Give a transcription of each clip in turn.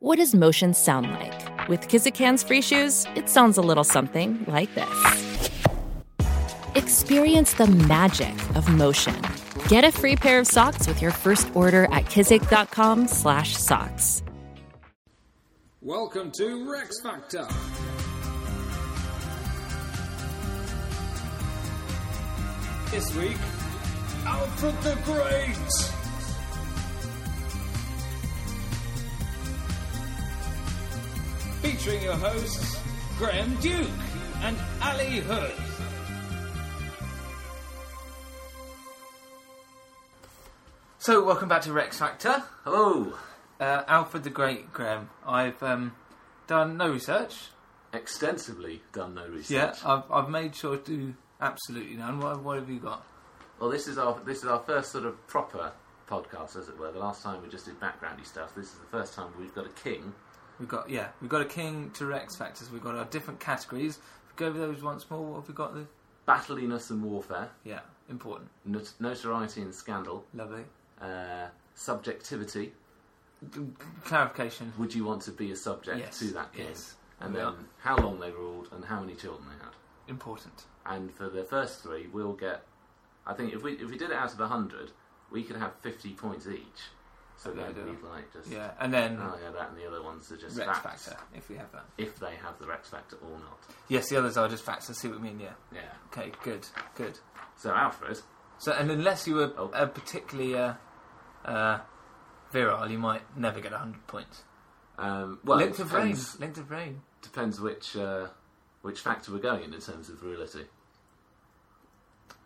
What does motion sound like? With Kizikans free shoes, it sounds a little something like this. Experience the magic of motion. Get a free pair of socks with your first order at kizik.com/socks. Welcome to Rex Factor. This week, Alfred the Great. Featuring your hosts, Graham Duke and Ali Hood. So, welcome back to Rex Factor. Hello. Uh, Alfred the Great, Graham. I've um, done no research. Extensively done no research. Yeah, I've, I've made sure to do absolutely none. What, what have you got? Well, this is our this is our first sort of proper podcast, as it were. The last time we just did backgroundy stuff. This is the first time we've got a king. We've got yeah, we've got a king to Rex factors. We've got our different categories. If we go over those once more, what have we got? The Battliness and warfare, yeah, important, not- notoriety and scandal, lovely. uh, subjectivity. Clarification. Would you want to be a subject Yes, to that king? yes. And Yeah. then how long they ruled and how many children they had. Important. And for the first three, we'll get. I think if we if we did it out of hundred, we could have fifty points each. So then do we'd like just Yeah, and then Oh yeah, that and the other ones are just Rex facts. factor if we have that. If they have the Rex factor or not. Yes, the others are just facts. I see what you mean. Yeah. Yeah. Okay. Good. Good. So Alfred, So, and unless you were Oh. uh, particularly uh, uh, virile, you might never get hundred points. um, well, length of reign. Length of reign. depends which uh, which factor we're going in in terms of virility.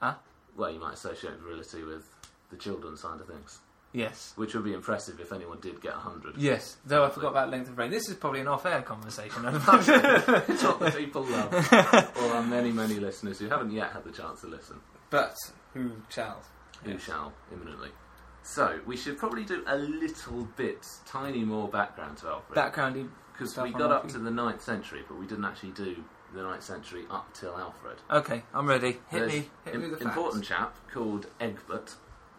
Huh? Well, you might associate virility with the children side of things, Yes. which would be impressive if anyone did get hundred. Yes. Though I forgot about length of reign. This is probably an off-air conversation. it's what the people love, or our many many listeners who haven't yet had the chance to listen, but who shall? who shall imminently. So we should probably do a little bit, tiny more background to Alfred. Backgroundy. Because we got up to the 9th century, but we didn't actually do the 9th century up till Alfred. Okay, I'm ready. Hit There's me. Hit im- me with the important chap called Egbert.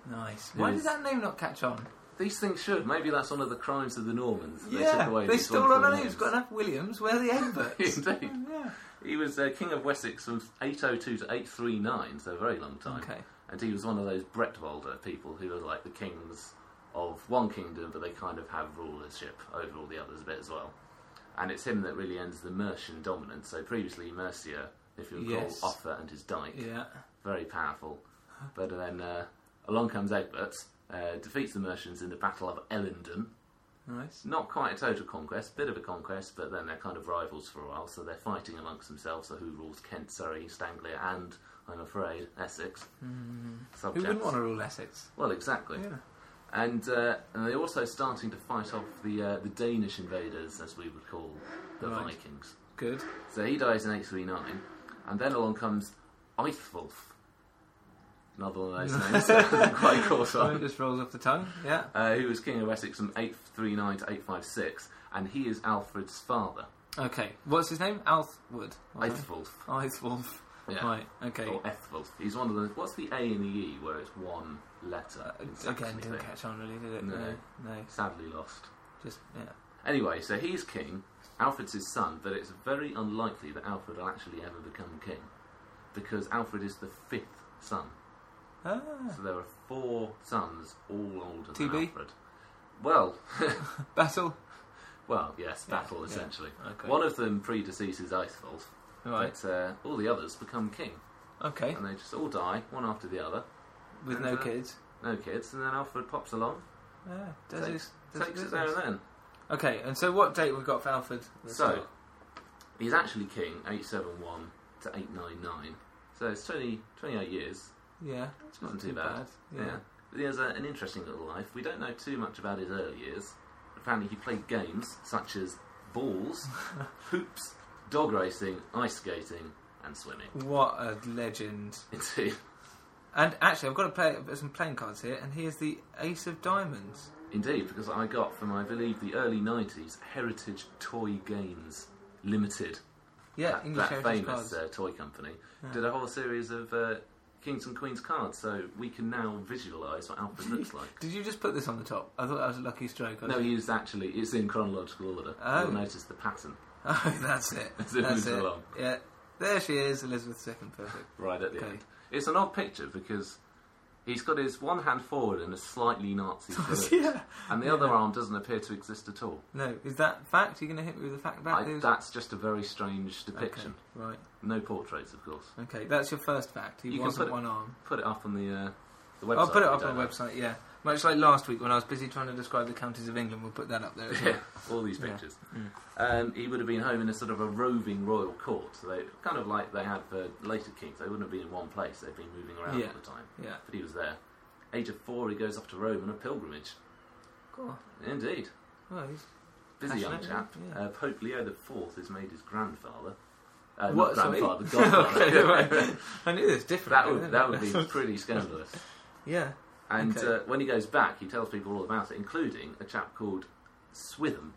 Nice. Why did Who's- that name not catch on? These things should. Maybe that's one of the crimes of the Normans. They yeah, took away they these stole wonderful our names. names. Got enough Williams. Where are the Egberts? Indeed. yeah. He was uh, King of Wessex from 802 to 839, so a very long time. Okay. And he was one of those Bretwalda people who are like the kings of one kingdom, but they kind of have rulership over all the others a bit as well. And it's him that really ends the Mercian dominance. So previously Mercia, if you recall, Yes. Offa and his Dyke, Yeah. very powerful. But then uh, along comes Egbert, uh, defeats the Mercians in the Battle of Ellendun. Nice. Not quite a total conquest, bit of a conquest, but then they're kind of rivals for a while, so they're fighting amongst themselves. So who rules Kent, Surrey, East Anglia, and I'm afraid Essex? Who Subjects. wouldn't want to rule Essex? Well, exactly. Yeah. And, uh, and they're also starting to fight off the uh, the Danish invaders, as we would call the Right. Vikings. Good. So he dies in 839, and then along comes Eithwulf. Another one of those names quite caught So it just rolls off the tongue. Yeah. Uh, who was king of Essex from 839 to 856, and he is Alfred's father, Okay. What's his name? Althwood. Eithwulf. Eithwolf. Yeah. Right. Okay. Or Ethwulf. He's one of the. What's the A and the E where it's one letter? Uh, again, didn't catch on really, did it? No. No. No. Sadly lost. Just yeah. Anyway, so he's king. Alfred's his son, but it's very unlikely that Alfred will actually ever become king, because Alfred is the fifth son. Ah. So there are four sons, all older than TB? Alfred. Well, Battle. well, yes, Yeah, battle yeah. essentially. Okay. One of them predeceases Eithwulf, Right. but uh, all the others become king, Okay. and they just all die one after the other. With no uh, kids. No kids, and then Alfred pops along, Yeah. Does takes, his, does takes his it there and then. Okay. And so, what date we got for Alfred? the So, he's actually king 871 to 899. So it's 20, 28 years. Yeah, It's not too bad. Yeah. But he has a, an interesting little life. We don't know too much about his early years. Apparently, he played games such as balls, hoops, dog racing, ice skating, and swimming. What a legend! Indeed. And actually, I've got to play some playing cards here, and here's the Ace of Diamonds. Indeed, because I got from, I believe, the early 90s Heritage Toy Games Limited. Yeah, that, English that heritage famous cards. uh, toy company did a whole series of uh, kings and queens cards, so we can now visualise what Alfred looks like. Did you just put this on the top? I thought that was a lucky stroke. No, was- he is actually. It's in chronological order. Oh. You'll notice the pattern Oh, that's it. As it That's moves it. along. Yeah, there she is, Elizabeth II. Perfect. right at the Okay. end. It's an odd picture because he's got his one hand forward in a slightly Nazi salute, yeah. and the other arm doesn't appear to exist at all. No, is that fact? Are you going to hit me with a fact about I, this? that's just a very strange Okay, depiction. right. No portraits, of course. Okay, that's your first fact. He You can wasn't put it- one arm. Put it up on the uh, the website. I'll put it up on the website, yeah. Much like last week when I was busy trying to describe the counties of England, we'll put that up there as well. Yeah, all these Yeah. pictures. Mm. Um, he would have been home in a sort of a roving royal court. So they kind of like they had for later kings. They wouldn't have been in one place. They'd been moving around Yeah. all the time. Yeah. But he was there. Age of four, he goes off to Rome on a pilgrimage. Cool. Indeed. Well, he's Busy young chap. yeah. Uh, Pope Leo the Fourth is made his grandfather. Uh, What, not grandfather, godfather. okay, right. I knew this different. that would that would be pretty scandalous. yeah. And Okay. uh, when he goes back, he tells people all about it, including a chap called Swithin,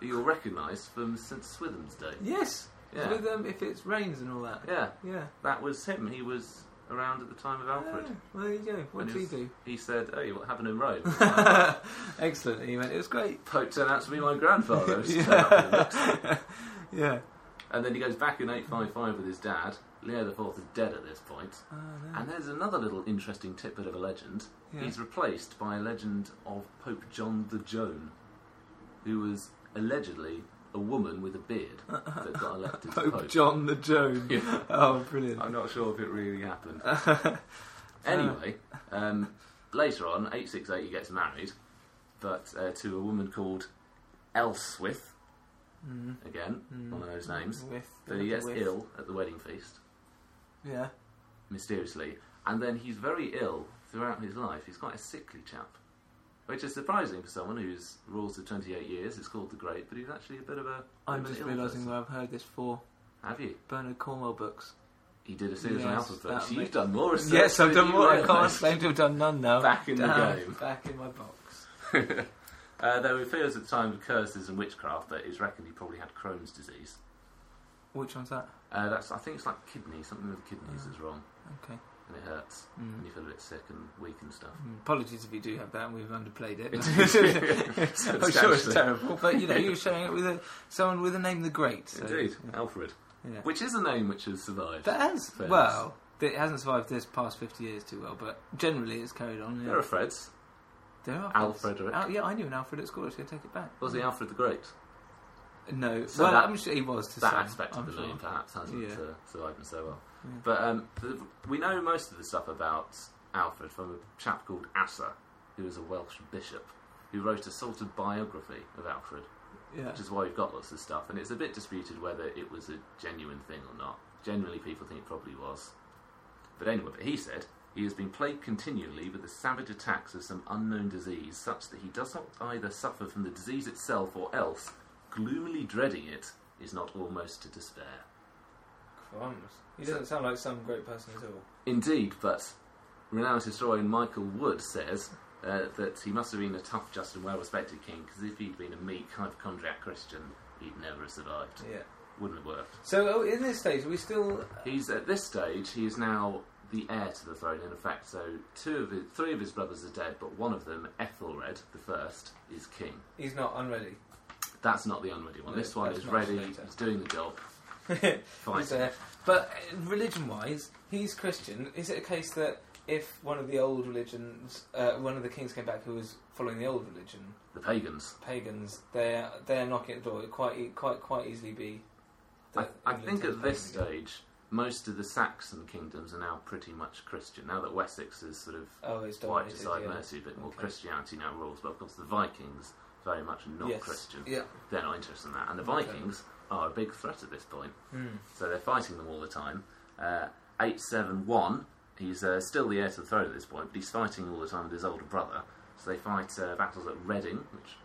who you'll recognise from St Swithin's Day. Yes. Yeah. With um, if it rains and all that. Yeah, Yeah. that was him. He was around at the time of Alfred. Ah, well, there you go. What did he was- do? He said, "Oh, what happened in Rome?" Excellent. He went. It was great. Pope turned out to be my grandfather. It was turned up in the looks. Yeah. and then he goes back in 855 with his dad. Leo the Fourth is dead at this point. Oh, no. And there's another little interesting tidbit of a legend. Yeah. He's replaced by a legend of Pope John the Joan, who was allegedly a woman with a beard that got elected Pope Pope. John the Joan. Yeah. Oh, brilliant. I'm not sure if it really happened. Anyway, um, later on, 868, he gets married, but uh, to a woman called Ealhswith, Mm. again, one of those names. With, But he gets with. ill at the wedding feast, Yeah. mysteriously, and then he's very ill throughout his life. He's quite a sickly chap, which is surprising for someone who's ruled for 28 years. It's called the Great, but he's actually a bit of a. I'm just realising where I've heard this for Have you? Bernard Cornwell books. He did a series Yes, of Alfred books. that You've done more research. yes, I've done more. I can't claim to have done none now. Back in the game. Back in my box. Uh, there were fears at the time of curses and witchcraft that it was reckoned he probably had Crohn's disease. Which one's that? Uh, that's I think it's like kidney, something with the kidneys Oh. is wrong, Okay. and it hurts, Mm. and you feel a bit sick and weak and stuff. Mm, Apologies if you do have that and we've underplayed it. I'm sure it's terrible, but you know, you're showing it with a, someone with a name the Great. So, Indeed, yeah. Alfred, Yeah. which is a name which has survived. That has, Fairness. well, it hasn't survived this past 50 years too well, but generally it's carried on. Yeah. There are Freds. There are Alfred, Freds. right? Al- yeah, I knew an Alfred at school. I was going to take it back. Was he Alfred the Great? No, So well, that- I'm sure he was to that some. aspect I'm of the sure. name perhaps hasn't Yeah. uh, survived him so well. Yeah. But um, we know most of the stuff about Alfred from a chap called Asser, who was a Welsh bishop, who wrote a sort of biography of Alfred. Yeah. which is why we've got lots of stuff. And it's a bit disputed whether it was a genuine thing or not. Generally, people think it probably was. But anyway, but he said he has been plagued continually with the savage attacks of some unknown disease, such that he does not either suffer from the disease itself or else, gloomily dreading it, is not almost to despair. Crumbs. He doesn't sound like some great person at all. Indeed, but renowned historian Michael Wood says uh, that he must have been a tough, just, and well respected king, because if he'd been a meek, hypochondriac Christian, he'd never have survived. Yeah. Wouldn't have worked. So oh, in this stage, we still. He's at this stage. He is now the heir to the throne. In effect, so two of his, three of his brothers are dead, but one of them, Ethelred the first, is king. He's not unready. That's not the unready one. No, this one is ready. He's doing the job. Fighting. uh, but religion wise, he's Christian. Is it a case that if one of the old religions, uh, one of the kings came back who was following the old religion, The pagans. pagans, they're they're knocking at the door. It quite quite quite easily be. I, I think at this stage, most of the Saxon kingdoms are now pretty much Christian. Now that Wessex is sort of Oh, it's quite dominated. decided yeah. mercy, a bit more Okay. Christianity now rules. But of course, the Vikings very much not Yes. Christian. Yeah. They're not interested in that, and the Okay. Vikings are a big threat at this point. Hmm. So they're fighting them all the time. Uh, 871, he's uh, still the heir to the throne at this point, but he's fighting all the time with his older brother. So they fight uh, battles at Reading, which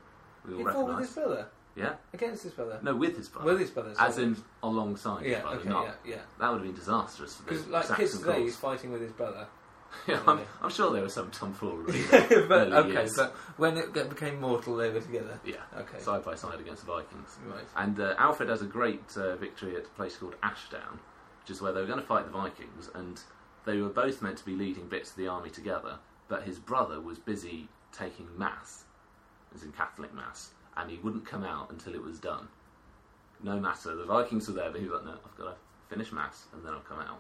we all fought with recognise. his brother Yeah? against his brother. No, with his brother. With his brother. As in alongside yeah, his brother. okay, not, yeah, yeah. That would have been disastrous for the Because like Saxon kids today, he's fighting with his brother. yeah, I'm, I'm sure there was some tomfoolery. but early okay, years. but when it get- became mortal, they were together. Yeah, Okay. side by side against the Vikings. Right. And uh, Alfred has a great uh, victory at a place called Ashdown, which is where they were going to fight the Vikings, and they were both meant to be leading bits of the army together, but his brother was busy taking mass, as in Catholic mass, and he wouldn't come out until it was done. No matter, the Vikings were there, but he was like, no, I've got to finish mass and then I'll come out.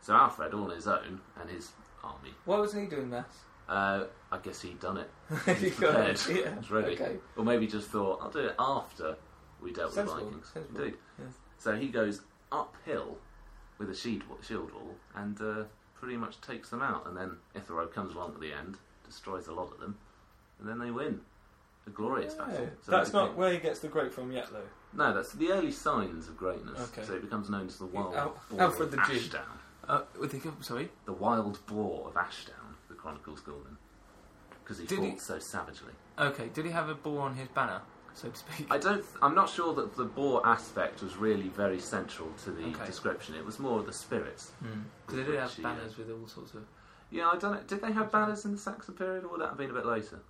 So Alfred, all on his own, and his army, Why wasn't he doing maths? uh, I guess he'd done it. He He's got prepared. it, yeah. He's ready. Okay. Or maybe just thought, I'll do it after we dealt Sensible, with the Vikings. sensible, Indeed. yes. So he goes uphill with a shield, shield wall and uh, pretty much takes them out. And then Ethelred comes along at the end, destroys a lot of them, and then they win. A glorious Yeah. battle. So That's not where he gets the great from yet, though. No, that's the early signs of greatness. Okay. So it becomes known as the wild Al- Alfred the Jew. Ashdown. Uh, with the, sorry? The wild boar of Ashdown, the chronicles call him. Because he Did fought he- so savagely. Okay, did he have a boar on his banner, so to speak? I don't. I'm not sure that the boar aspect was really very central to the Okay. description. It was more the spirits. Because they did have Which banners with all sorts of. Yeah, I don't know. Did they have banners in the Saxon period, or would that have been a bit later?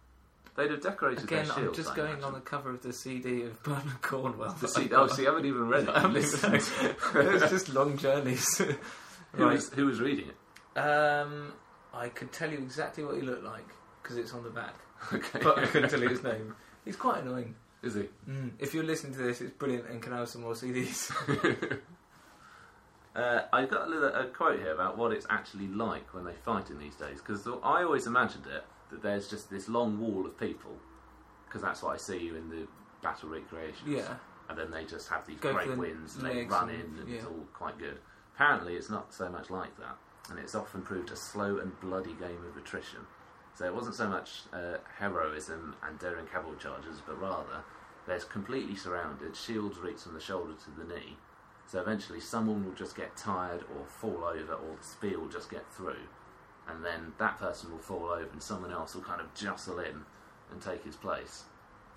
They'd have decorated Again, their I'm just I going on the imagine. cover of the CD of Bernard Cornwell. The oh, so you haven't even read it. I haven't even it's just long journeys. who, right. was, who was reading it? Um, I could tell you exactly what he looked like because it's on the back, Okay. but I couldn't tell you his name. He's quite annoying. Is he? Mm. If you're listening to this, it's brilliant and can I have some more CDs. Uh, I've got a, little, a quote here about what it's actually like when they fight in these days, because I always imagined it that there's just this long wall of people, because that's what I see in the battle recreations. yeah. And then they just have these Go great wins and they run and- in and yeah. it's all quite good. Apparently, it's not so much like that, and it's often proved a slow and bloody game of attrition. So it wasn't so much uh, heroism and daring cavalry charges, but rather they're completely surrounded, shields reach from the shoulder to the knee. So eventually, someone will just get tired or fall over, or the spear will just get through, and then that person will fall over, and someone else will kind of jostle in and take his place.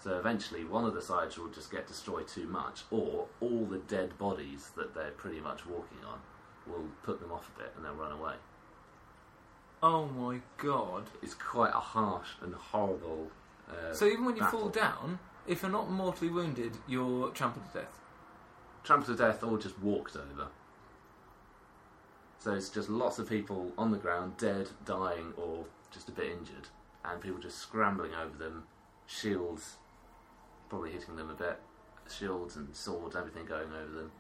So eventually, one of the sides will just get destroyed too much, or all the dead bodies that they're pretty much walking on will put them off a bit and they'll run away. Oh my god. It's quite a harsh and horrible. Uh, So even when you battle. fall down, if you're not mortally wounded, you're trampled to death. trampled to death or just walked over. So it's just lots of people on the ground, dead, dying, or just a bit injured, and people just scrambling over them, shields probably hitting them a bit, shields and swords, everything going over them.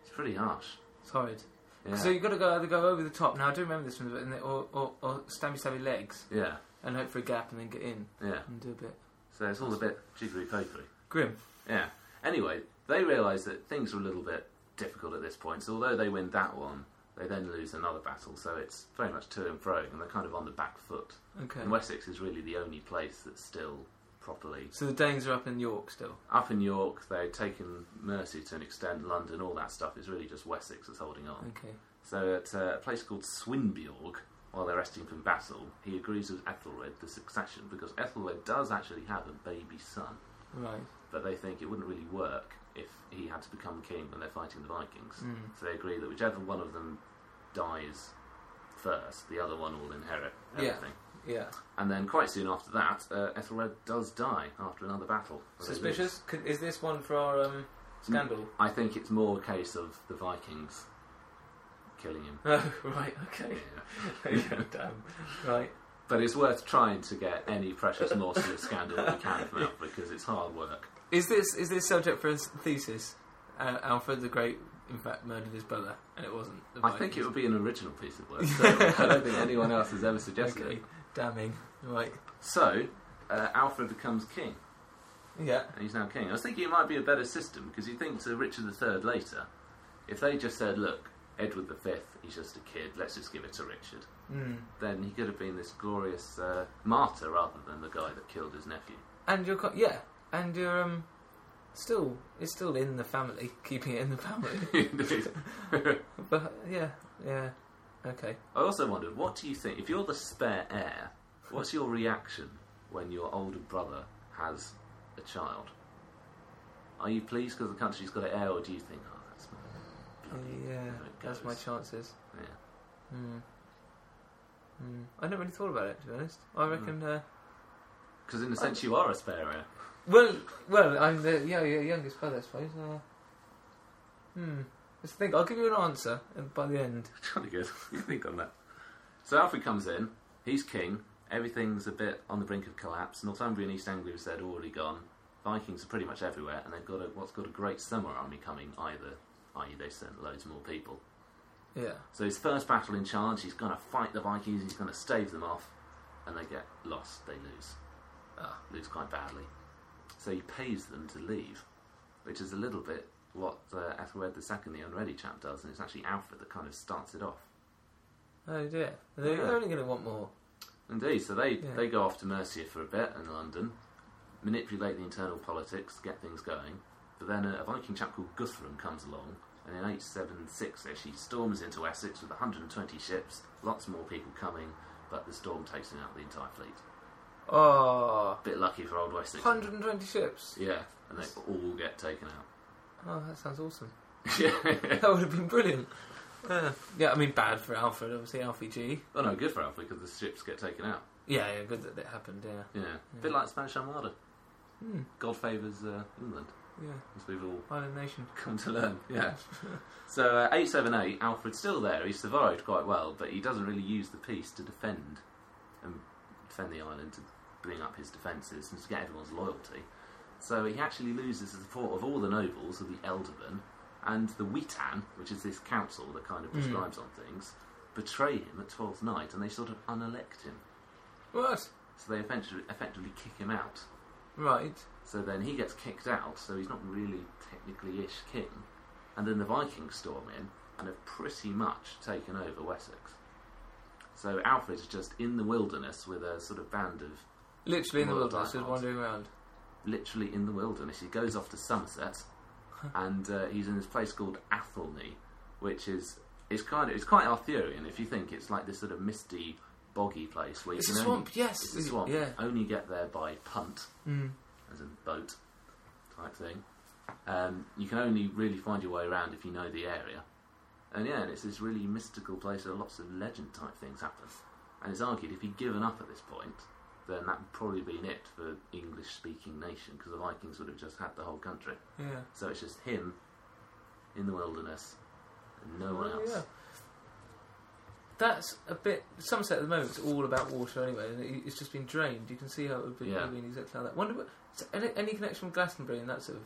It's pretty harsh. It's horrid. Yeah. So you've got to go either go over the top. Now I do remember this one, but- or, or, or stabby stabby legs yeah, and hope for a gap and then get in yeah. and do a bit. So it's all a bit jiggery pokery. Grim. Yeah. Anyway, they realise that things are a little bit difficult at this point. So although they win that one, they then lose another battle. So it's very much to and fro, and they're kind of on the back foot. Okay. And Wessex is really the only place that's still properly So the Danes are up in York still. up in York. They've taken Mercia to an extent. London, all that stuff is really just Wessex that's holding on. Okay. So at uh, a place called Swinbeorg, while they're resting from battle, he agrees with Ethelred the succession because Ethelred does actually have a baby son. Right. but they think it wouldn't really work if he had to become king when they're fighting the Vikings. Mm. So they agree that whichever one of them dies first, the other one will inherit Yeah. everything. Yeah. And then quite soon after that, uh, Ethelred does die after another battle. where they lose. Suspicious? Could, is this one for our um, scandal? I think it's more a case of the Vikings killing him. Oh, right. Okay. Yeah. yeah, damn. Right. But it's worth trying to get any precious morsel of scandal we can from Alfred because it's hard work. Is this is this subject for a thesis? Uh, Alfred the Great, in fact, murdered his brother, and it wasn't. The I think it would be an original piece of work. certainly. I don't think anyone else has ever suggested Okay. it. Damning. Right. So, uh, Alfred becomes king, Yeah. and he's now king. I was thinking it might be a better system because you think to Richard III later, if they just said, "Look, Edward V, he's just a kid. Let's just give it to Richard," Mm. then he could have been this glorious uh, martyr rather than the guy that killed his nephew. And you're co- yeah, and you're um still it's still in the family, keeping it in the family. but yeah, yeah. Okay. I also wondered, what do you think if you're the spare heir? What's your reaction when your older brother has a child? Are you pleased because the country's got an heir, or do you think, oh, that's my bloody Yeah, that's my chances. Yeah. Hmm. Hmm. I never really thought about it to be honest. I reckon. Uh, Because in a sense, you are a spare heir. well, well, I'm the yeah, yeah, youngest brother, I suppose. Uh, hmm. Let's think. I'll give you an answer uh, by the end. Jolly good. You think on that. So Alfred comes in, he's king, everything's a bit on the brink of collapse. Northumbria and East Anglia, as said, already gone. Vikings are pretty much everywhere, and they've got a, what's got a great summer army coming either, i.e., they sent loads more people. Yeah. So his first battle in charge, he's going to fight the Vikings, he's going to stave them off, and they get lost, they lose. Ah. Lose quite badly. So he pays them to leave, which is a little bit what uh, Ethelred II, the unready chap, does, and it's actually Alfred that kind of starts it off. Oh dear. They're Yeah. only going to want more. Indeed, so they, Yeah. they go off to Mercia for a bit in London, manipulate the internal politics, get things going. But then a, a Viking chap called Guthrum comes along, and in 876 ish, he storms into Essex with 120 ships, lots more people coming, but the storm takes him out the entire fleet. Oh, Bit lucky for old Wessex. 120 ships. Yeah, and they all get taken out. Oh, that sounds awesome. yeah. That would have been brilliant. Yeah. yeah, I mean, bad for Alfred, obviously, Alfie G. Oh no, good for Alfred because the ships get taken out. Yeah, yeah, good that it happened, yeah. Yeah, a bit like Spanish Armada. Hmm, God favours uh, England, yeah. as we've all Island Nation. come to learn. Yeah. so uh, 878, Alfred's still there. He survived quite well, but he doesn't really use the peace to defend and defend the island to bring up his defences and to get everyone's loyalty. So he actually loses the support of all the nobles of the ealdormen and the Witan, which is this council that kind of Mm. prescribes on things, betray him at Twelfth Night and they sort of unelect him. What? So they effectively, effectively kick him out. Right. So then he gets kicked out, so he's not really technically ish king. And then the Vikings storm in and have pretty much taken over Wessex. So Alfred is just in the wilderness with a sort of band of Literally in the wilderness, just wandering around. Literally in the wilderness. He goes off to Somerset, and uh, he's in this place called Athelney, which is it's kind of it's quite Arthurian if you think it's like this sort of misty, boggy place where you It's a can swamp, only, yes. it's a swamp. Yeah. Only get there by punt, Mm. as in boat type thing. Um, you can only really find your way around if you know the area. And yeah, and it's this really mystical place where lots of legend type things happen. And it's argued if he'd given up at this point, then that would probably been it for English speaking nation because the Vikings would have just had the whole country. Yeah. So it's just him in the wilderness and no one else. yeah. That's a bit. Somerset at the moment is all about water anyway, and it's just been drained. You can see how it would be Yeah. been exactly like that. Wonder what, any, any connection with Glastonbury and that sort of.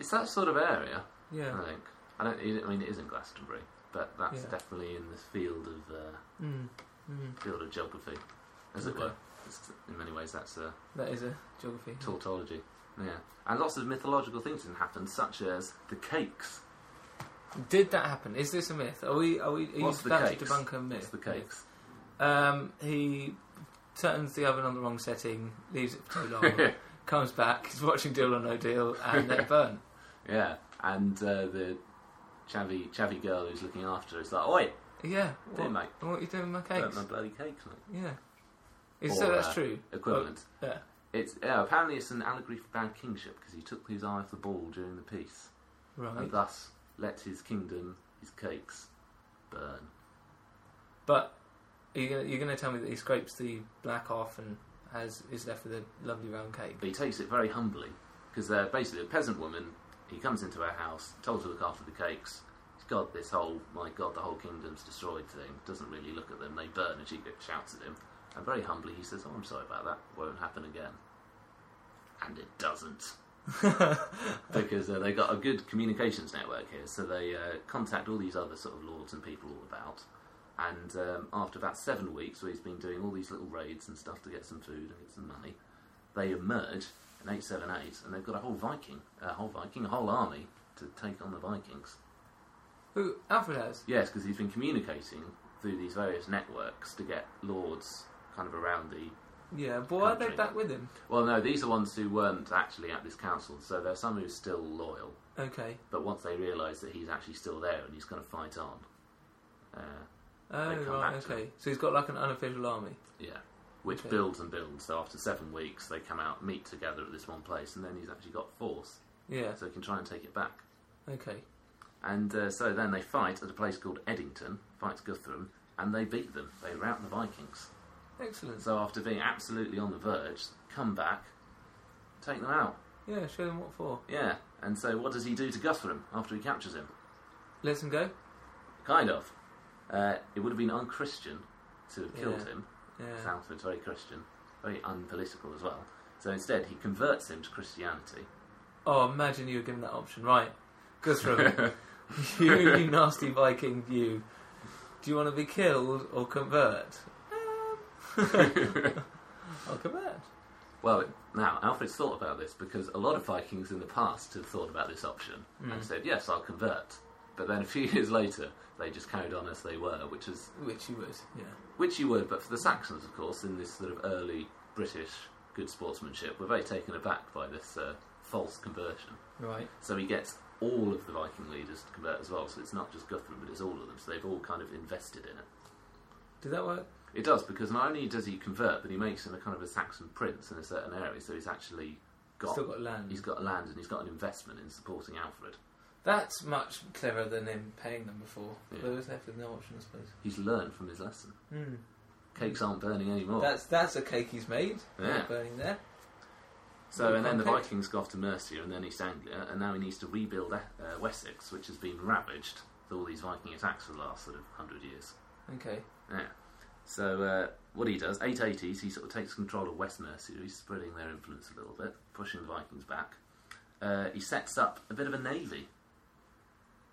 It's that sort of area, Yeah. I think. I don't. I mean, it isn't Glastonbury, but that's Yeah. definitely in the field of uh, Mm. Mm. field of geography, as it were. In many ways, that's uh, That is a geography. tautology. Yeah, and lots of mythological things can happen, such as the cakes. Did that happen? Is this a myth? Are we? Are we? Are What's you the about cakes? to debunk a myth? What's the cakes? Um, he turns the oven on the wrong setting, leaves it for too long, comes back, he's watching Deal or No Deal, and they burn. yeah, and uh, the chavvy chavvy girl who's looking after is like, "Oi, Yeah. dear What, mate, what are you doing with my burnt cakes? my bloody cakes, mate." Yeah. Is, that's uh, true. Equivalent. Oh, yeah. It's yeah. Apparently, it's an allegory for bad kingship because he took his eye off the ball during the peace, Right. and thus let his kingdom, his cakes, burn. But you're gonna, you're gonna tell me that he scrapes the black off and has is left with a lovely round cake. But he takes it very humbly because they're basically a peasant woman. He comes into her house, told to look after the cakes. He's got this whole my god, the whole kingdom's destroyed thing. Doesn't really look at them. They burn, and she shouts at him. And very humbly, he says, "Oh, I'm sorry about that. Won't happen again." And it doesn't. because uh, they got a good communications network here, so they uh, contact all these other sort of lords and people all about. And um, after about seven weeks, where he's been doing all these little raids and stuff to get some food and get some money, they emerge in 878 and they've got a whole Viking, a whole Viking, a whole army to take on the Vikings. Who Alfred has? Yes, because he's been communicating through these various networks to get lords kind of around the. Yeah, but why are they Country. back with him? Well, no, these are ones who weren't actually at this council, so there are some who are still loyal, Okay. but once they realise that he's actually still there and he's going to fight on, uh, Oh They come right, back to okay. So he's got like an unofficial army. yeah, which Okay. builds and builds. So after seven weeks, they come out, meet together at this one place, and then he's actually got force, Yeah. so he can try and take it back. Okay. And uh, so then they fight at a place called Edington, fights Guthrum, and they beat them. They rout the Vikings. Excellent. So after being absolutely on the verge, come back, take them out. Yeah, show them what for. Yeah. And so what does he do to Guthrum after he captures him? Let him go. Kind of. Uh, it would have been unchristian to have killed Yeah. him. Yeah. Alfred's very Christian, very unpolitical as well. So instead, he converts him to Christianity. Oh, imagine you were given that option, right? Guthrum, you, you nasty Viking, you. Do you want to be killed or convert? I'll convert. Well, now Alfred's thought about this because a lot of Vikings in the past had thought about this option and Mm. said, "Yes, I'll convert." But then a few years later, they just carried on as they were, which is Which you would, yeah. which you would. But for the Saxons, of course, in this sort of early British good sportsmanship, were very taken aback by this uh, false conversion. Right. So he gets all of the Viking leaders to convert as well. So it's not just Guthrum, but it's all of them. So they've all kind of invested in it. Did that work? It does because not only does he convert, but he makes him a kind of a Saxon prince in a certain area. So he's actually got Still got land. he's got land and he's got an investment in supporting Alfred. That's much cleverer than him paying them before. Yeah. There was left with no option, I suppose. He's learned from his lesson. Hmm. Cakes aren't burning anymore. That's that's a cake he's made. Yeah. Not burning there. so and then the. Vikings go off to Mercia and then East Anglia, and now he needs to rebuild uh, Wessex, which has been ravaged with all these Viking attacks for the last sort of hundred years. Okay. Yeah. So uh, what he does, 880s, he sort of takes control of West Mercia. He's spreading their influence a little bit, pushing the Vikings back. Uh, he sets up a bit of a navy.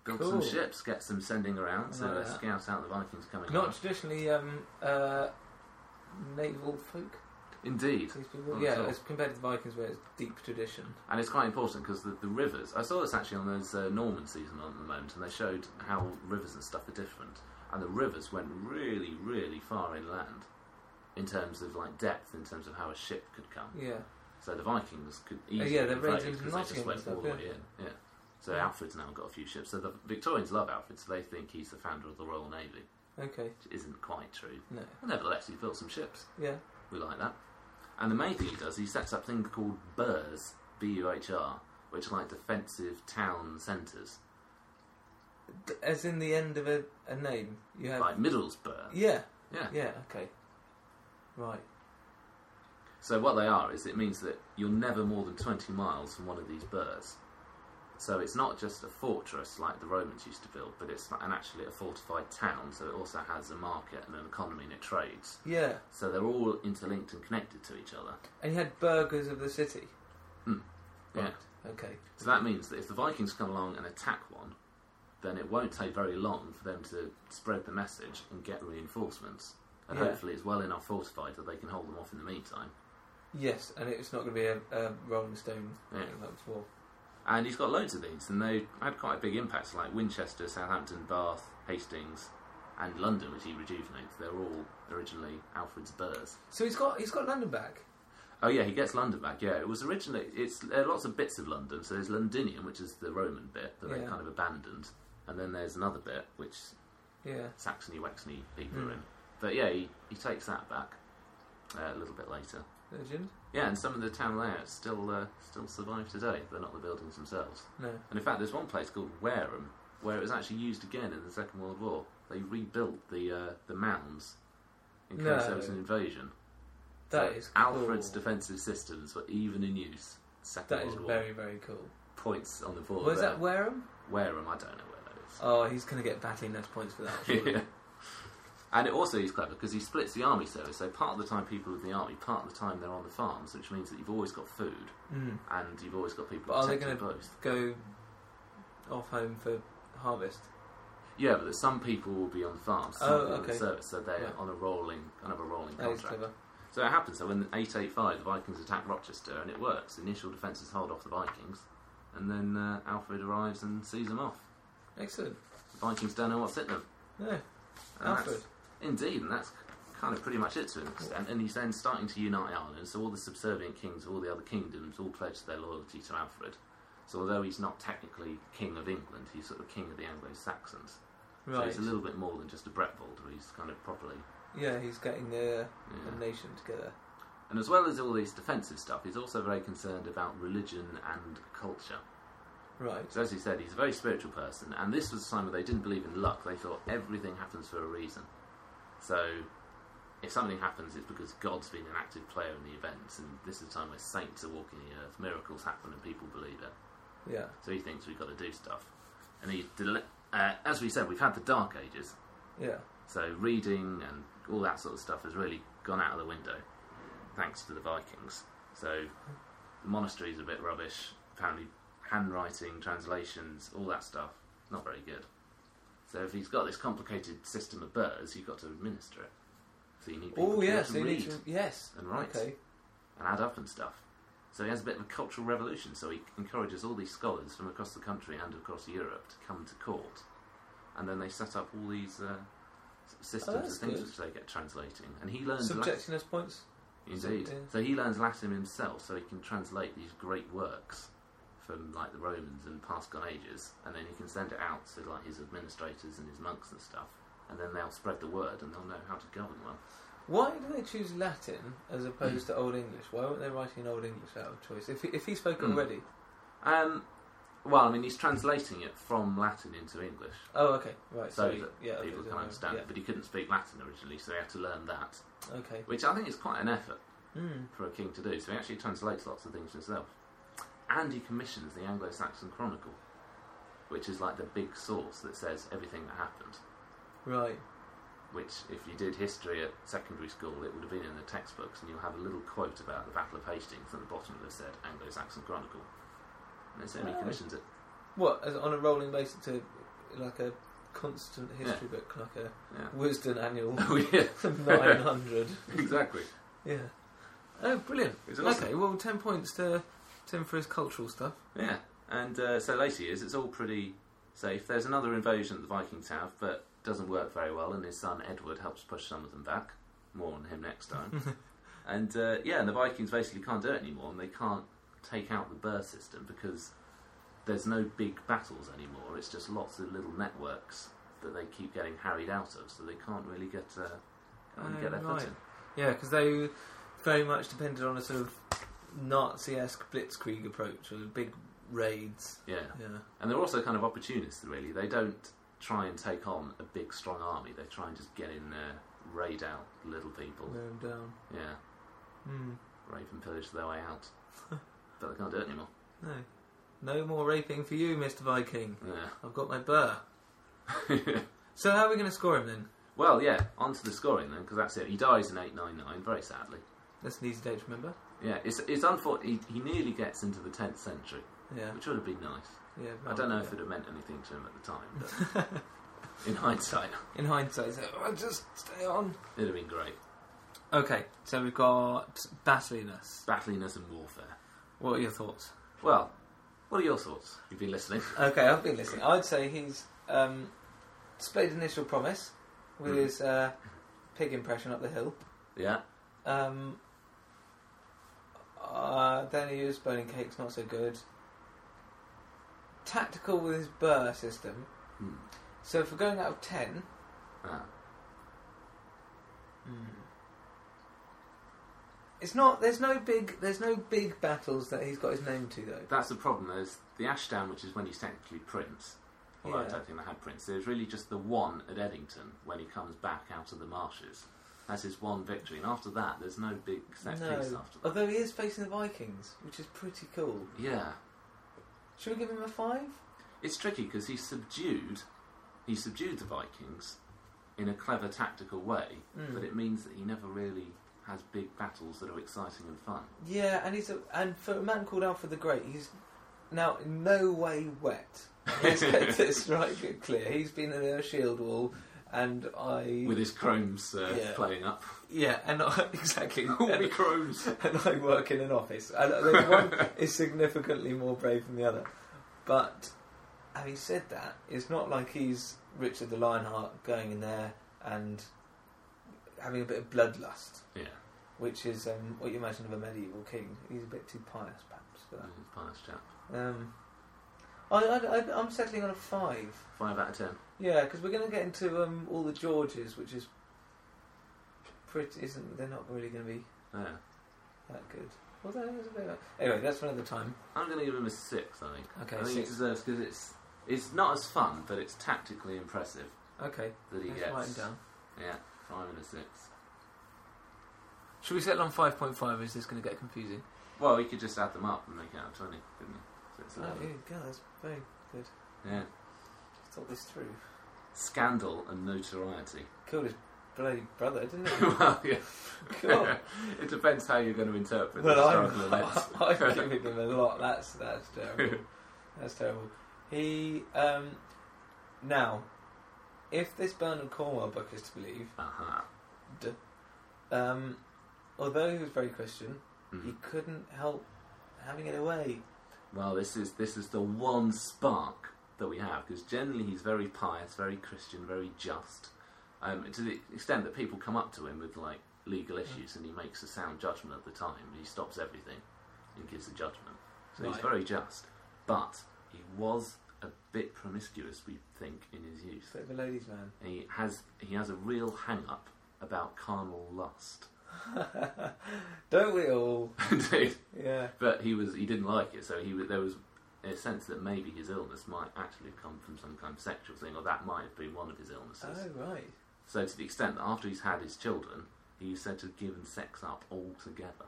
Builds some ships, gets them sending around to uh, scout out the Vikings coming. Not on. traditionally um, uh, naval folk. Indeed, These people. Not yeah, as compared to the Vikings, where it's deep tradition. and it's quite important because the, the rivers. I saw this actually on those uh, Norman season on the moment, and they showed how rivers and stuff are different. And the rivers went really, really far inland in terms of like depth, in terms of how a ship could come. Yeah. So the Vikings could Oh, yeah, easily they invade raided into because they just went stuff, all the yeah. way in. Yeah. So Yeah. Alfred's now got a few ships. So the Victorians love Alfred, so they think he's the founder of the Royal Navy, Okay. which isn't quite true. No. Nevertheless, he built some ships. Yeah. We like that. And the main thing he does, he sets up things called burhs, B-U-H-R, which are like defensive town centres, As in the end of a, a name, you have. like Middlesbrough. Yeah. Yeah. Yeah. Okay. Right. So what they are is it means that you're never more than 20 miles from one of these burhs. So it's not just a fortress like the Romans used to build, but it's an actually a fortified town. So it also has a market and an economy and it trades. Yeah. So they're all interlinked and connected to each other. And you had burghers of the city. Hmm. Yeah. Okay. So that means that if the Vikings come along and attack one, then it won't take very long for them to spread the message and get reinforcements. And Yeah. hopefully it's well enough fortified that they can hold them off in the meantime. Yes, and it's not going to be a, a Rolling Stone Yeah. before. And he's got loads of these, and they had quite a big impact, like Winchester, Southampton, Bath, Hastings, and London, which he rejuvenates. They're all originally Alfred's burhs. So he's got he's got London back. Oh yeah, he gets London back. Yeah, it was originally it's there are lots of bits of London. So there's Londinium, which is the Roman bit that they kind of abandoned, and then there's another bit which Yeah. Saxony, Wexney people are Mm. in. But yeah, he, he takes that back uh, a little bit later. Legend. Yeah, and some of the town layouts still uh, still survive today. They're not the buildings themselves. No. And in fact, there's one place called Wareham where it was actually used again in the Second World War. They rebuilt the uh, the mounds in case No. there was an invasion. That So is Alfred's cool. defensive systems were even in use. Second That is World War. very very cool. Points on the board. Was there. that Wareham? Wareham? I don't know is. Oh, he's going to get battling those points for that. surely. yeah. And it also is clever because he splits the army service. So part of the time people are in the army, part of the time they're on the farms, which means that you've always got food Mm. and you've always got people. But are they going to both? go off home for harvest? Yeah, but some people will be on the farms, some Oh, people in the okay. service, so they're Yeah. on a rolling, kind of a rolling That is contract. clever. So it happens. So when 885, the Vikings attack Rochester, and it works. The initial defences hold off the Vikings, and then uh, Alfred arrives and sees them off. Excellent. The Vikings don't know what's hit them. And Alfred. Indeed, and that's kind of pretty much it to an extent. And he's then starting to unite Ireland, so all the subservient kings of all the other kingdoms all pledge their loyalty to Alfred. So although he's not technically king of England, he's sort of king of the Anglo-Saxons. Right. So he's a little bit more than just a Bretwalda. He's kind of properly. Yeah, he's getting the, Yeah. the nation together. And as well as all this defensive stuff, he's also very concerned about religion and culture. Right. So as he said, he's a very spiritual person, and this was a time where they didn't believe in luck. They thought everything happens for a reason. So if something happens, it's because God's been an active player in the events, and this is a time where saints are walking the earth, miracles happen, and people believe it. Yeah. So he thinks we've got to do stuff. And he, del- uh, as we said, we've had the Dark Ages. Yeah. So reading and all that sort of stuff has really gone out of the window, thanks to the Vikings. So the monasteries are a bit rubbish. Apparently, handwriting, translations, all that stuff, not very good. So if he's got this complicated system of burhs, you've got to administer it. So you need people Oh to, yes, read need to. Yes. and write Okay. and add up and stuff. So he has a bit of a cultural revolution. So he encourages all these scholars from across the country and across Europe to come to court, and then they set up all these uh, systems Oh, of things good. which they get translating. And he learns Latin. Subjectiness points. Indeed. Yeah. So he learns Latin himself, so he can translate these great works from like the Romans and past gone ages, and then he can send it out to like his administrators and his monks and stuff, and then they'll spread the word and they'll know how to govern well. Why do they choose Latin as opposed to Old English? Why weren't they writing Old English out of choice? If he, if he spoke Hmm. already. Um, well, I mean, he's translating it from Latin into English. Oh, okay, right. so he- that yeah, people can understand it. But he couldn't speak Latin originally, so he had to learn that, Okay. which I think is quite an effort Hmm. for a king to do. So he actually translates lots of things himself, and he commissions the Anglo-Saxon Chronicle, which is like the big source that says everything that happened. Right. Which, if you did history at secondary school, it would have been in the textbooks, and you'll have a little quote about the Battle of Hastings at the bottom that said Anglo-Saxon Chronicle. And so he Oh. commissions it. What as on a rolling basis to like a constant history book, like a Yeah. Wisden annual Oh yeah, nine hundred. exactly. Yeah. Oh, brilliant. It's awesome. Okay, well, ten points to Tim for his cultural stuff. Yeah, and uh, so later years, it's all pretty safe. There's another invasion that the Vikings have, but doesn't work very well, and his son Edward helps push some of them back. More on him next time. and uh, yeah, and the Vikings basically can't do it anymore, and they can't take out the burh system because there's no big battles anymore. It's just lots of little networks that they keep getting harried out of, so they can't really get uh, can't Oh, get their right. footing. Yeah, because they very much depended on a sort of Nazi-esque blitzkrieg approach, with big raids. Yeah. Yeah. And they're also kind of opportunists, really. They don't try and take on a big, strong army. They try and just get in there, raid out little people. Mow 'em down. Yeah, Hmm. rape and pillage their way out. but they can't do it anymore. No. No more raping for you, Mr. Viking. Yeah. I've got my burh. So how are we going to score him then? well, yeah, on to the scoring then, because that's it. He dies in 899, very sadly. That's an easy date to remember. Yeah, it's, it's unfortunate. He, he nearly gets into the 10th century, Yeah. which would have been nice. Yeah. I don't know if it would have meant anything to him at the time, but in hindsight, In hindsight, I'll just stay on. it'd have been great. Okay, so we've got battliness. Battliness and warfare. What are your thoughts? Well, what are your thoughts? You've been listening. Okay, I've been listening. I'd say he's um, displayed initial promise with Mhm. his uh, pig impression up the hill. Yeah. Um, uh, then he was burning cakes, not so good. Tactical with his burh system. Hmm. So if we're going out of ten, Ah. it's not. There's no big. There's no big battles that he's got his name to though. That's the problem. There's the Ashdown, which is when he's technically prince. Although I don't think they had prince. There's really just the one at Edington when he comes back out of the marshes. That's his one victory, and after that, there's no big set piece after that. although he is facing the Vikings, which is pretty cool. Yeah, Should we give him a five? it's tricky because he subdued, he subdued the Vikings in a clever tactical way, Mm. but it means that he never really has big battles that are exciting and fun. Yeah, and he's a, and for a man called Alfred the Great, he's now in no way wet. Let's get this right clear. He's been in a shield wall, and I With his Crohn's uh, Yeah. playing up. yeah, and I, exactly. All and, Crohn's. and I work in an office, and one is significantly more brave than the other. But having said that, it's not like he's Richard the Lionheart going in there and having a bit of bloodlust, Yeah, which is um, what you imagine of a medieval king. He's a bit too pious, perhaps, for that. he's a pious chap. Um, I, I, I'm settling on a five. Five out of ten. Yeah, because we're going to get into um, all the Georges, which is pretty. Isn't they're not really going to be Yeah. that good. Although there's a bit of- anyway, that's for another time. I'm going to give him a six. I think. Okay, I think six. he deserves because it's it's not as fun, but it's tactically impressive Okay, that he let's gets. write them down. Yeah, five and a six. Should we settle on five point five? Is this going to get confusing? Well, he could just add them up and make it out of twenty, couldn't he? It's Oh, yeah, God, that's very good. Yeah. Thought this through. scandal and notoriety. Killed his bloody brother, didn't he? well, yeah. God. it depends how you're going to interpret Well, the I'm, events. I'm giving him a lot. That's that's terrible. That's terrible. He um, now, if this Bernard Cornwell book is to believe, uh-huh. d- um, although he was very Christian, Mhm. he couldn't help having it away. Well, this is this is the one spark that we have because generally he's very pious, very Christian, very just. Um, to the extent that people come up to him with like legal issues, and he makes a sound judgment at the time. He stops everything and gives a judgment. So he's very just, but he was a bit promiscuous, we think, in his youth. Bit of a ladies' man. He has he has a real hang up about carnal lust. Don't we all? Indeed. Yeah. But he was he didn't like it, so he was, there was a sense that maybe his illness might actually have come from some kind of sexual thing, or that might have been one of his illnesses. Oh right. So to the extent that after he's had his children, he's said to have given sex up altogether.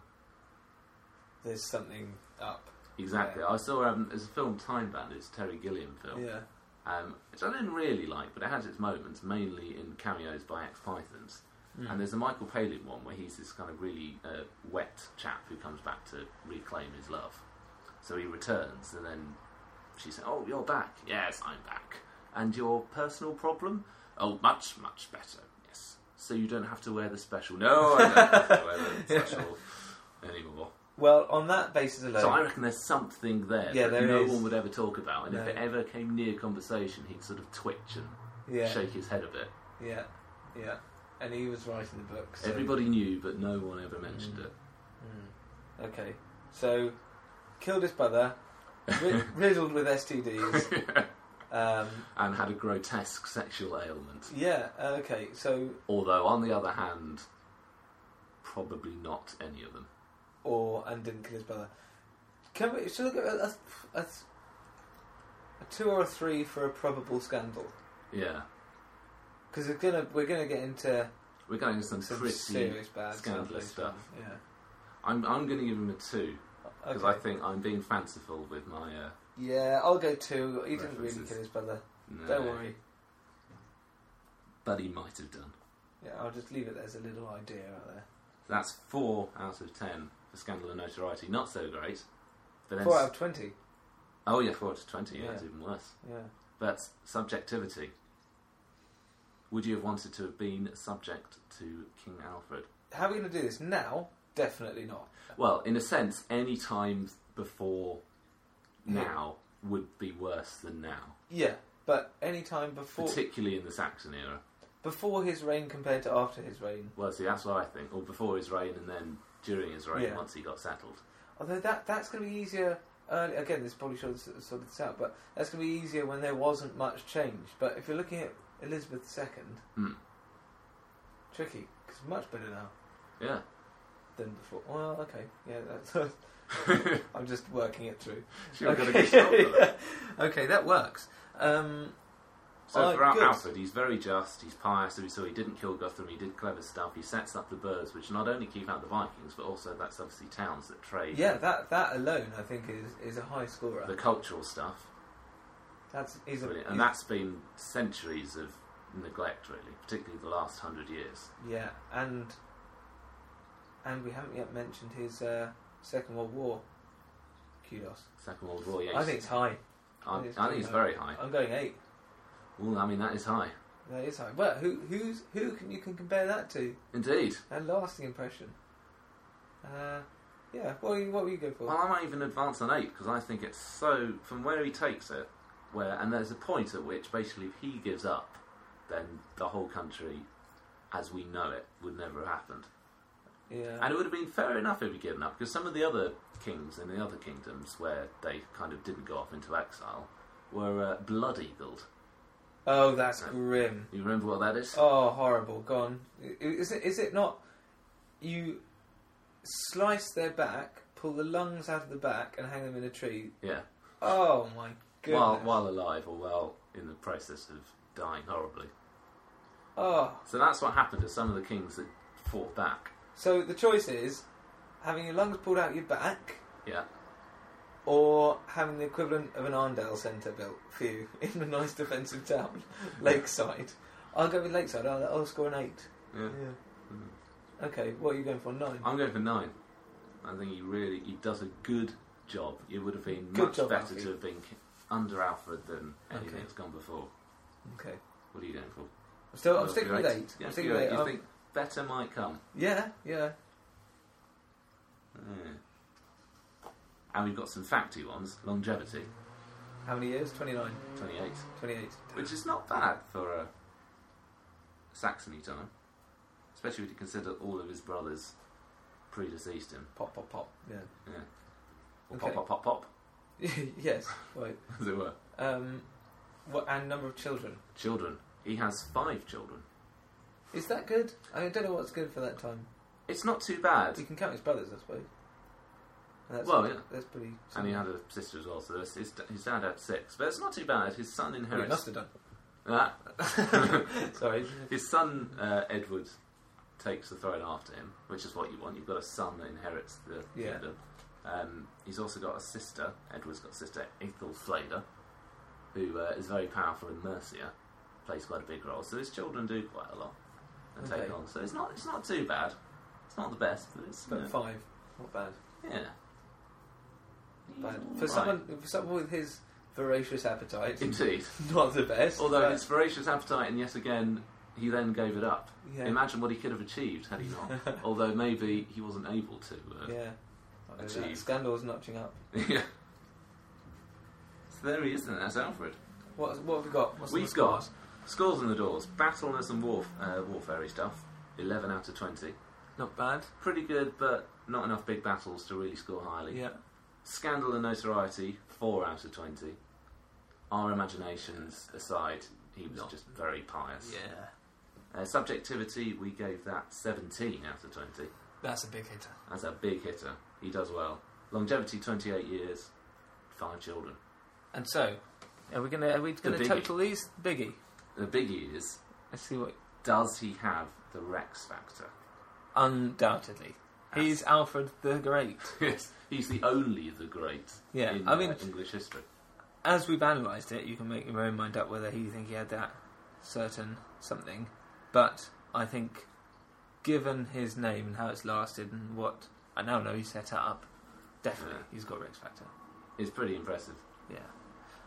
There's something up. Exactly. I saw um, there's a film Time Bandits, Terry Gilliam film, Yeah. um, which I didn't really like, but it has its moments, mainly in cameos by ex Pythons. Hmm. And there's a Michael Palin one where he's this kind of really uh, wet chap who comes back to reclaim his love. So he returns, and then she says, "Oh, you're back. Yes, I'm back. And your personal problem? Oh, much, much better. Yes. So you don't have to wear the special. No, I don't have to wear the special anymore. Well, on that basis alone. So I reckon there's something there Yeah, that there no is. one would ever talk about, and if it ever came near conversation, he'd sort of twitch and yeah. shake his head a bit. Yeah. Yeah. And he was writing the book. So. Everybody knew, but no one ever mentioned Mm. it. Mm. Okay. So, killed his brother, ri- riddled with STDs. Um, and had a grotesque sexual ailment. yeah. Okay. So, Although, on the other hand, probably not any of them. or and didn't kill his brother. Can we? Should we go a, a, a, a two or a three for a probable scandal? Yeah, Because we're gonna we're gonna get into we're going into some, some pretty. serious bad scandalous stuff. Yeah. I'm I'm going to give him a two because Okay. I think I'm being fanciful with my. Uh, Yeah, I'll go two. He didn't really References. kill his brother. no, Don't worry. but he might have done. Yeah, I'll just leave it as a little idea out there. That's four out of ten for scandal and notoriety. Not so great. But then Four out of twenty. oh yeah, four out of twenty. Yeah, Yeah. it's even worse. Yeah. But subjectivity. Would you have wanted to have been subject to King Alfred? How are we going to do this now? Definitely not. Well, in a sense, any time before now would be worse than now, Yeah, but any time before particularly in the Saxon era. before his reign compared to after his reign. Well, see, that's what I think. Or before his reign, and then during his reign, Yeah. once he got settled. Although that that's going to be easier. Early, again, this probably should have sorted this out, but that's going to be easier when there wasn't much change. But if you're looking at Elizabeth II, Hmm. tricky because much better now Yeah. than before. Well, okay, yeah, that's. I'm just working it through. She got a okay. for that. okay, that works. Um, So Oh, throughout good. Alfred, he's very just, he's pious, so we saw he didn't kill Guthrum, he did clever stuff, he sets up the burhs, which not only keep out the Vikings, but also that's obviously towns that trade. yeah, that that alone, I think, is is a high scorer. The cultural stuff, That's he's a, brilliant. and he's- that's been centuries of neglect, really, particularly the last hundred years. Yeah, and and we haven't yet mentioned his uh, Second World War. Kudos. Second World War, yeah. I think it's high. I, think it's I think it's very high. I'm going eight. Well, I mean, that is high. That is high. But who who's who can you can compare that to? Indeed. A lasting impression. Uh, yeah. What will you, what you go for? Well, I might even advance on eight because I think it's so from where he takes it, where and there's a point at which basically if he gives up, then the whole country, as we know it, would never have happened. yeah. And it would have been fair enough if he'd given up because some of the other kings in the other kingdoms where they kind of didn't go off into exile were uh, blood eagled. oh, that's grim. You remember what that is? Oh, horrible. Gone. Is it is it not? You slice their back, pull the lungs out of the back, and hang them in a tree. Yeah, Oh my goodness. while while alive or while in the process of dying horribly. Oh. So that's what happened to some of the kings that fought back. So the choice is having your lungs pulled out your back Yeah. or having the equivalent of an Arndale Centre built for you in a nice defensive town, Lakeside. I'll go with Lakeside. I'll, I'll score an eight. Yeah. Yeah. Hmm. Okay, what are you going for? Nine. I'm going for nine. I think he really he does a good job. It would have been Good much job, better Alfie. to have been under Alfred than anything Okay. that's gone before. Okay. What are you going for? I'm still. I'm sticking with eight. Yeah, I'm sticking with eight. You I'll- think better might come? Yeah, yeah. Yeah. And we've got some facty ones. Longevity, How many years? 29. 28, 28. which is not bad for a Saxony time, especially if you consider all of his brothers predeceased him. Pop, pop, pop. Yeah. Yeah. Or Okay. Pop, pop, pop, pop, yes. Right. as it were. Um, what and number of children? Children. He has five children. Is that good? I don't know what's good for that time. It's not too bad. You can count his brothers, I suppose. And That's, Well, yeah. That's pretty. And he had a sister as well, so his, his, his dad had six. But it's not too bad. His son inherits. must have done. that. Sorry. his son, uh, Edward, takes the throne after him, which is what you want. You've got a son that inherits the Yeah. kingdom. Um, he's also got a sister. Edward's got a sister, Ethelfleda, who uh, is very powerful in Mercia, plays quite a big role. So his children do quite a lot and Okay. take on. So it's not it's not too bad. It's not the best, but it's But you know, five. Not bad. yeah. Bad. For alright. someone, for someone with his voracious appetite, Indeed. not the best. Although his voracious appetite, and yet again, he then gave it up. yeah, Imagine what he could have achieved had he not. Although maybe he wasn't able to. Uh, yeah, I know that. Achieved. Scandal's notching up. yeah. So there he is, then. That's Alfred. What, what have we got? What's We've got scores? scores on the doors, battleness and warf- uh, warfare stuff. Eleven out of twenty. not bad. Pretty good, but not enough big battles to really score highly. Yeah, Scandal and notoriety, four out of twenty. Our imaginations aside, he was Not- just very pious. yeah, Uh, subjectivity, we gave that 17 out of 20. that's a big hitter. That's a big hitter. He does well. Longevity, 28 years, five children. And so, are we gonna are we gonna total these biggie? The biggie is, Let's see what. does he have the Rex factor? Undoubtedly, he's Alfred the Great. yes, he's the only the great Yeah, in I mean- uh, English history. As we've analysed it, you can make your own mind up whether you think he had that certain something. But I think, given his name and how it's lasted and what I now know he set up, definitely Yeah. he's got Rex Factor. It's pretty impressive. Yeah.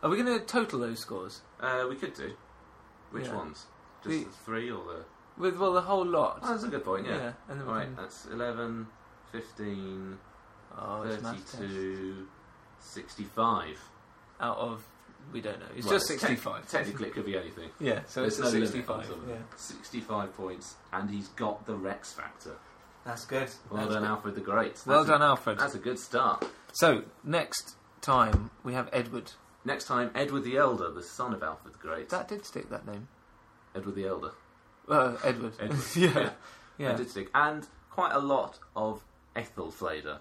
Are we going to total those scores Uh, we could do. Which Yeah. ones? Just We- the three or the... with well the whole lot? Oh, that's a good point, yeah. and then we Right, can. that's 11, 15, Oh, it's math test. 32, 65. out of we don't know. It's Well, just tec- sixty-five. technically, it could be anything. yeah, so There's it's a no limit sixty-five. on them. Yeah, 65 points, and he's got the Rex factor. That's good. Well That's done, good. Alfred the Great. That's Well a- done, Alfred. That's a good start. So next time we have Edward. Next time, Edward the Elder, the son of Alfred the Great. That did stick that name. Edward the Elder. Uh, Edward. Edward. yeah, yeah. That did stick. And quite a lot of Ethelfleda,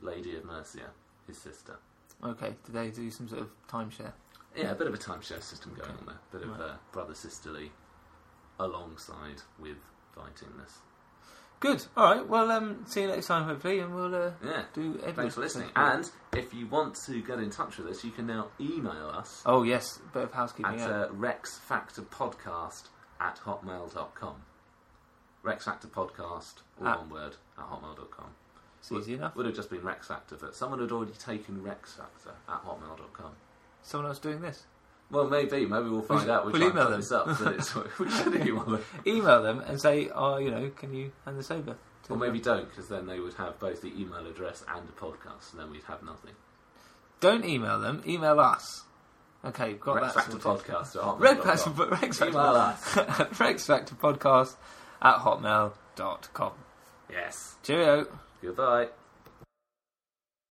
Lady of Mercia, his sister. Okay, did they do some sort of timeshare? Yeah, a bit of a timeshare system going Okay. on there. bit of Right. uh, brother sisterly alongside with fightingness. Good. All right. Well, um, see you next time, hopefully, and we'll uh, Yeah. do Edward. Thanks for listening. And if you want to get in touch with us, you can now email us oh yes, bit of housekeeping. at yeah. uh, rexfactorpodcast at hotmail.com. Rexfactorpodcast, all At- one word, at hotmail.com. it's easy enough. Would have just been Rex Factor, but someone had already taken Rex Factor at hotmail.com. Someone else doing this. Well, maybe. Maybe we'll find should- out. We'll, email this up. It's, we should email them. Email them and say, oh, you know, can you hand this over? to Or maybe them? don't, because then they would have both the email address and the podcast, and then we'd have nothing. Don't email them. Email us. Okay, got Rex that. Factor sorted. Podcast hotmail.com. Rex Rex Factor, Email us. Rex Factor Podcast at hotmail.com. Yes. Cheerio. Goodbye.